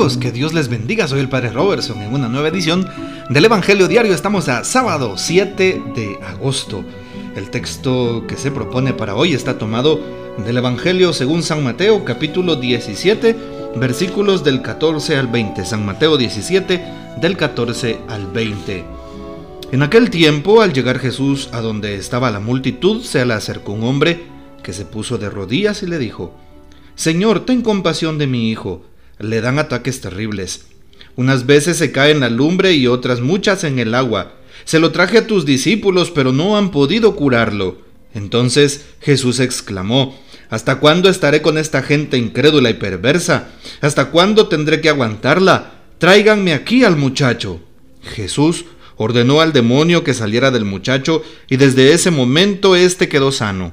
Que Dios les bendiga. Soy el Padre Robertson en una nueva edición del Evangelio Diario. Estamos a sábado 7 de agosto. El texto que se propone para hoy está tomado del Evangelio según San Mateo, capítulo 17, versículos del 14 al 20. San Mateo 17, del 14 al 20. En aquel tiempo, al llegar Jesús a donde estaba la multitud, se le acercó un hombre que se puso de rodillas y le dijo, Señor, ten compasión de mi hijo le dan ataques terribles. Unas veces se cae en la lumbre y otras muchas en el agua. Se lo traje a tus discípulos, pero no han podido curarlo. Entonces Jesús exclamó, ¿Hasta cuándo estaré con esta gente incrédula y perversa? ¿Hasta cuándo tendré que aguantarla? Tráiganme aquí al muchacho. Jesús ordenó al demonio que saliera del muchacho y desde ese momento éste quedó sano.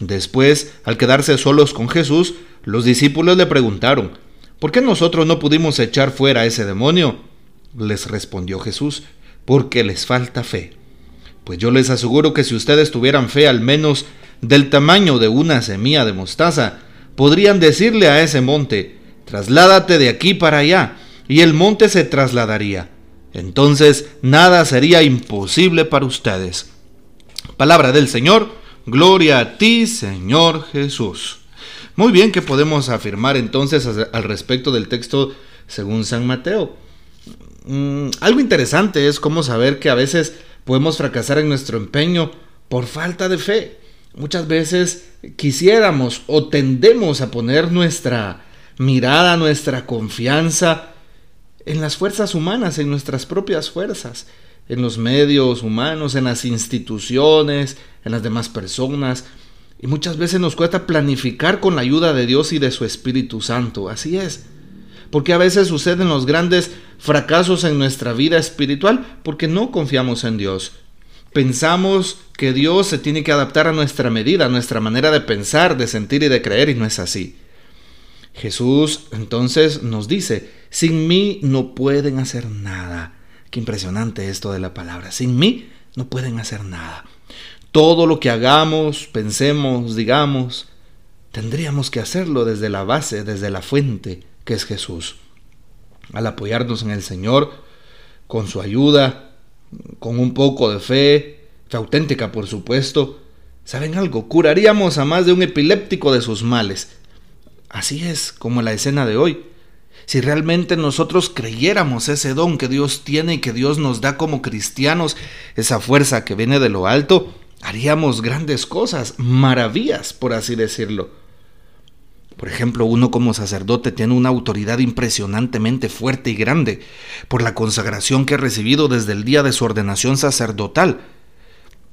Después, al quedarse solos con Jesús, los discípulos le preguntaron, ¿Por qué nosotros no pudimos echar fuera a ese demonio? Les respondió Jesús, porque les falta fe. Pues yo les aseguro que si ustedes tuvieran fe al menos del tamaño de una semilla de mostaza, podrían decirle a ese monte, trasládate de aquí para allá, y el monte se trasladaría. Entonces nada sería imposible para ustedes. Palabra del Señor, gloria a ti, Señor Jesús. Muy bien, ¿qué podemos afirmar entonces al respecto del texto según San Mateo? Mm, algo interesante es cómo saber que a veces podemos fracasar en nuestro empeño por falta de fe. Muchas veces quisiéramos o tendemos a poner nuestra mirada, nuestra confianza en las fuerzas humanas, en nuestras propias fuerzas, en los medios humanos, en las instituciones, en las demás personas. Y muchas veces nos cuesta planificar con la ayuda de Dios y de su Espíritu Santo. Así es. Porque a veces suceden los grandes fracasos en nuestra vida espiritual porque no confiamos en Dios. Pensamos que Dios se tiene que adaptar a nuestra medida, a nuestra manera de pensar, de sentir y de creer, y no es así. Jesús entonces nos dice, sin mí no pueden hacer nada. Qué impresionante esto de la palabra. Sin mí no pueden hacer nada. Todo lo que hagamos, pensemos, digamos, tendríamos que hacerlo desde la base, desde la fuente, que es Jesús. Al apoyarnos en el Señor, con su ayuda, con un poco de fe, fe auténtica por supuesto, ¿saben algo? Curaríamos a más de un epiléptico de sus males. Así es como la escena de hoy. Si realmente nosotros creyéramos ese don que Dios tiene y que Dios nos da como cristianos, esa fuerza que viene de lo alto, haríamos grandes cosas, maravillas, por así decirlo. Por ejemplo, uno como sacerdote tiene una autoridad impresionantemente fuerte y grande por la consagración que ha recibido desde el día de su ordenación sacerdotal.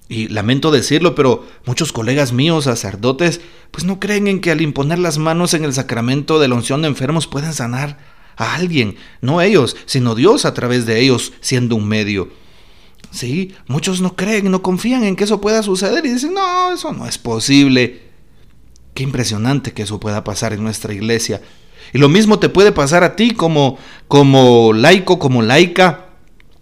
Y lamento decirlo, pero muchos colegas míos sacerdotes pues no creen en que al imponer las manos en el sacramento de la unción de enfermos pueden sanar a alguien, no ellos, sino Dios a través de ellos siendo un medio. Sí, muchos no creen, no confían en que eso pueda suceder y dicen, no, eso no es posible. Qué impresionante que eso pueda pasar en nuestra iglesia. Y lo mismo te puede pasar a ti como, como laico, como laica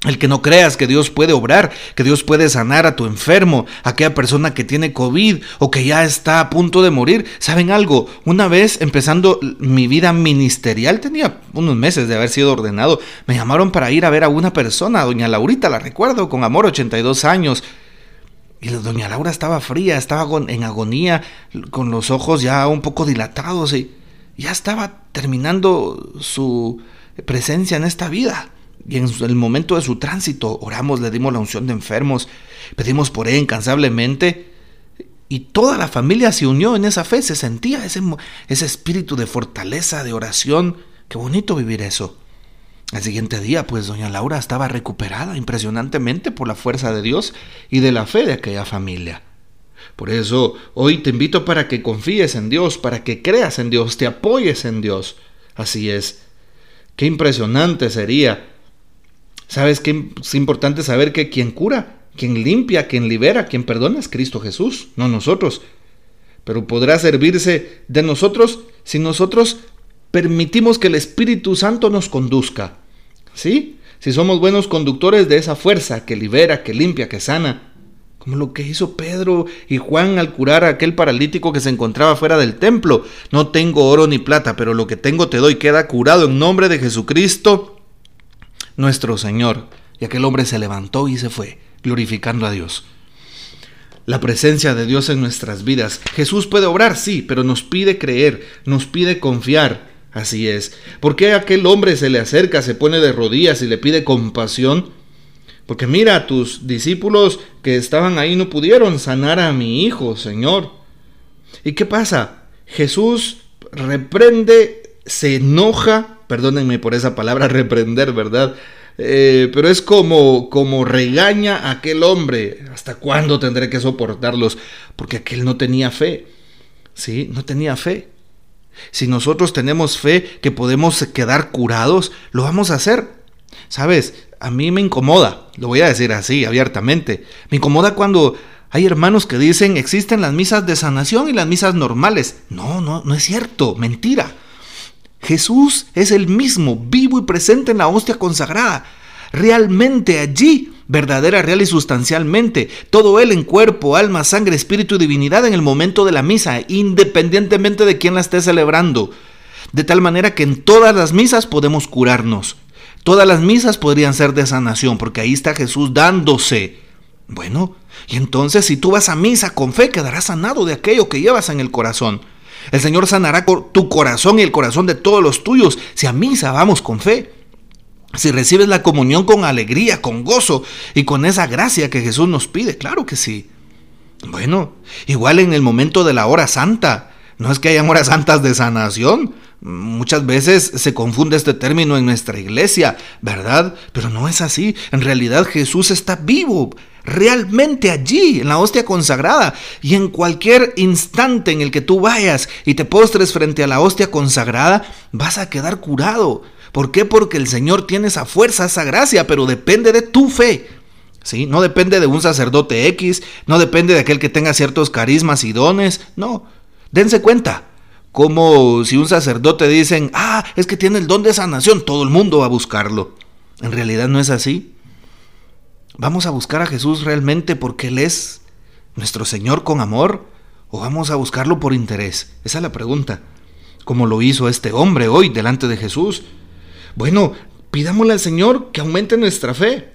el que no creas que Dios puede obrar, que Dios puede sanar a tu enfermo, a aquella persona que tiene COVID o que ya está a punto de morir. ¿Saben algo? Una vez empezando mi vida ministerial, tenía unos meses de haber sido ordenado, me llamaron para ir a ver a una persona, doña Laurita, la recuerdo, con amor, 82 años. Y doña Laura estaba fría, estaba en agonía, con los ojos ya un poco dilatados y ya estaba terminando su presencia en esta vida. Y en el momento de su tránsito oramos, le dimos la unción de enfermos, pedimos por él incansablemente. Y toda la familia se unió en esa fe, se sentía ese, ese espíritu de fortaleza, de oración. Qué bonito vivir eso. Al siguiente día, pues doña Laura estaba recuperada impresionantemente por la fuerza de Dios y de la fe de aquella familia. Por eso hoy te invito para que confíes en Dios, para que creas en Dios, te apoyes en Dios. Así es. Qué impresionante sería ¿Sabes qué es importante saber que quien cura, quien limpia, quien libera, quien perdona es Cristo Jesús, no nosotros? Pero podrá servirse de nosotros si nosotros permitimos que el Espíritu Santo nos conduzca. ¿Sí? Si somos buenos conductores de esa fuerza que libera, que limpia, que sana, como lo que hizo Pedro y Juan al curar a aquel paralítico que se encontraba fuera del templo. No tengo oro ni plata, pero lo que tengo te doy, queda curado en nombre de Jesucristo, nuestro Señor. Y aquel hombre se levantó y se fue, glorificando a Dios. La presencia de Dios en nuestras vidas. Jesús puede obrar, sí, pero nos pide creer, nos pide confiar. Así es. ¿Por qué aquel hombre se le acerca, se pone de rodillas y le pide compasión? Porque mira, tus discípulos que estaban ahí no pudieron sanar a mi hijo, Señor. ¿Y qué pasa? Jesús reprende, se enoja, perdónenme por esa palabra reprender, ¿verdad? Eh, pero es como, como regaña a aquel hombre. ¿Hasta cuándo tendré que soportarlos? Porque aquel no tenía fe. ¿Sí? No tenía fe. Si nosotros tenemos fe que podemos quedar curados, lo vamos a hacer. ¿Sabes? A mí me incomoda, lo voy a decir así, abiertamente. Me incomoda cuando hay hermanos que dicen existen las misas de sanación y las misas normales. No, no, no es cierto, mentira. Jesús es el mismo, vivo y presente en la hostia consagrada. Realmente allí, verdadera, real y sustancialmente, todo Él en cuerpo, alma, sangre, espíritu y divinidad en el momento de la misa, independientemente de quién la esté celebrando. De tal manera que en todas las misas podemos curarnos. Todas las misas podrían ser de sanación, porque ahí está Jesús dándose. Bueno, y entonces si tú vas a misa con fe, quedarás sanado de aquello que llevas en el corazón. El Señor sanará tu corazón y el corazón de todos los tuyos si a misa vamos con fe. Si recibes la comunión con alegría, con gozo y con esa gracia que Jesús nos pide, claro que sí. Bueno, igual en el momento de la hora santa. No es que hayan horas santas de sanación, Muchas veces se confunde este término en nuestra iglesia, ¿verdad? Pero no es así. En realidad Jesús está vivo, realmente allí, en la hostia consagrada. Y en cualquier instante en el que tú vayas y te postres frente a la hostia consagrada, vas a quedar curado. ¿Por qué? Porque el Señor tiene esa fuerza, esa gracia, pero depende de tu fe. ¿Sí? No depende de un sacerdote X, no depende de aquel que tenga ciertos carismas y dones, no. Dense cuenta, como si un sacerdote dicen, ah, es que tiene el don de sanación, todo el mundo va a buscarlo. En realidad no es así. ¿Vamos a buscar a Jesús realmente porque Él es nuestro Señor con amor? ¿O vamos a buscarlo por interés? Esa es la pregunta. Como lo hizo este hombre hoy delante de Jesús. Bueno, pidámosle al Señor que aumente nuestra fe.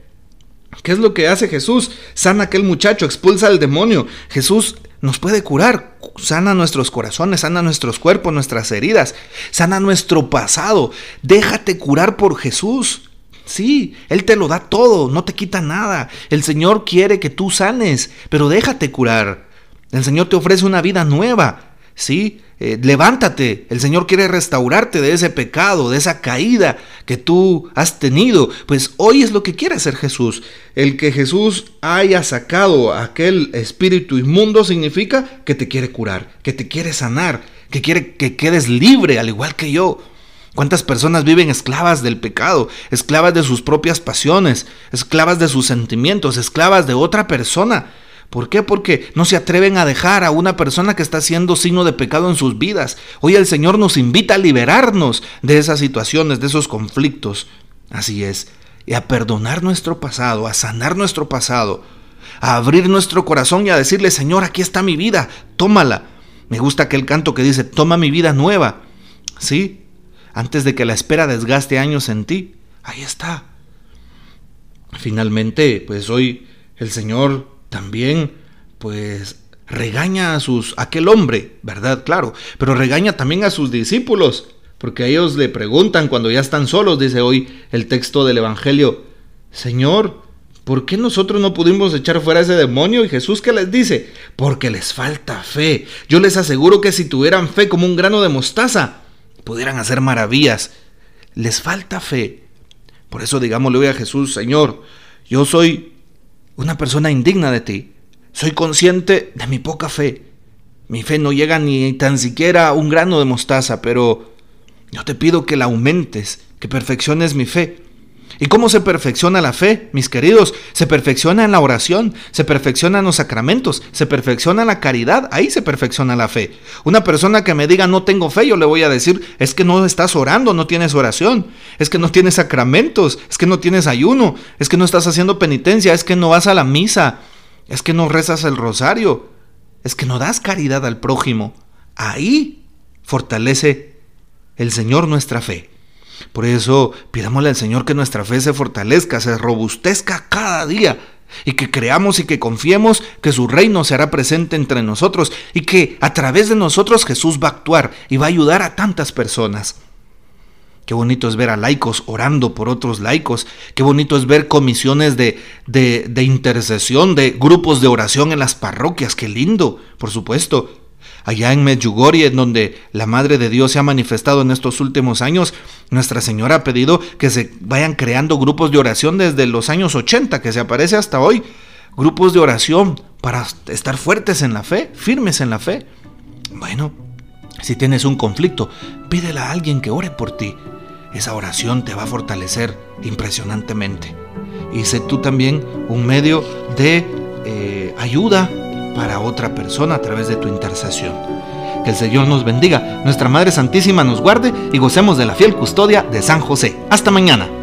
¿Qué es lo que hace Jesús? Sana a aquel muchacho, expulsa al demonio. Jesús nos puede curar, sana nuestros corazones, sana nuestros cuerpos, nuestras heridas, sana nuestro pasado. Déjate curar por Jesús. Sí, Él te lo da todo, no te quita nada. El Señor quiere que tú sanes, pero déjate curar. El Señor te ofrece una vida nueva. Sí, eh, levántate, el Señor quiere restaurarte de ese pecado, de esa caída que tú has tenido. Pues hoy es lo que quiere hacer Jesús. El que Jesús haya sacado aquel espíritu inmundo significa que te quiere curar, que te quiere sanar, que quiere que quedes libre, al igual que yo. ¿Cuántas personas viven esclavas del pecado, esclavas de sus propias pasiones, esclavas de sus sentimientos, esclavas de otra persona? ¿Por qué? Porque no se atreven a dejar a una persona que está haciendo signo de pecado en sus vidas. Hoy el Señor nos invita a liberarnos de esas situaciones, de esos conflictos. Así es. Y a perdonar nuestro pasado, a sanar nuestro pasado, a abrir nuestro corazón y a decirle, Señor, aquí está mi vida, tómala. Me gusta aquel canto que dice, toma mi vida nueva. ¿Sí? Antes de que la espera desgaste años en ti. Ahí está. Finalmente, pues hoy el Señor también pues regaña a sus aquel hombre, ¿verdad? Claro, pero regaña también a sus discípulos, porque ellos le preguntan cuando ya están solos, dice hoy el texto del evangelio, "Señor, ¿por qué nosotros no pudimos echar fuera ese demonio?" Y Jesús qué les dice, "Porque les falta fe. Yo les aseguro que si tuvieran fe como un grano de mostaza, pudieran hacer maravillas. Les falta fe." Por eso digámosle hoy a Jesús, "Señor, yo soy una persona indigna de ti. Soy consciente de mi poca fe. Mi fe no llega ni tan siquiera a un grano de mostaza, pero yo te pido que la aumentes, que perfecciones mi fe. ¿Y cómo se perfecciona la fe, mis queridos? Se perfecciona en la oración, se perfecciona en los sacramentos, se perfecciona la caridad, ahí se perfecciona la fe. Una persona que me diga no tengo fe, yo le voy a decir, es que no estás orando, no tienes oración, es que no tienes sacramentos, es que no tienes ayuno, es que no estás haciendo penitencia, es que no vas a la misa. es que no rezas el rosario, es que no das caridad al prójimo. Ahí fortalece el Señor nuestra fe. Por eso pidámosle al Señor que nuestra fe se fortalezca, se robustezca cada día y que creamos y que confiemos que su reino será presente entre nosotros y que a través de nosotros Jesús va a actuar y va a ayudar a tantas personas. Qué bonito es ver a laicos orando por otros laicos. Qué bonito es ver comisiones de, de, de, intercesión, de grupos de oración en las parroquias. Qué lindo, por supuesto. Allá en Medjugorje, en donde la Madre de Dios se ha manifestado en estos últimos años, Nuestra Señora ha pedido que se vayan creando grupos de oración desde los años 80, que se aparece hasta hoy. Grupos de oración para estar fuertes en la fe, firmes en la fe. Bueno, si tienes un conflicto, pídele a alguien que ore por ti esa oración te va a fortalecer impresionantemente. Y sé tú también un medio de eh, ayuda para otra persona a través de tu intercesión. Que el Señor nos bendiga, nuestra Madre Santísima nos guarde y gocemos de la fiel custodia de San José. Hasta mañana.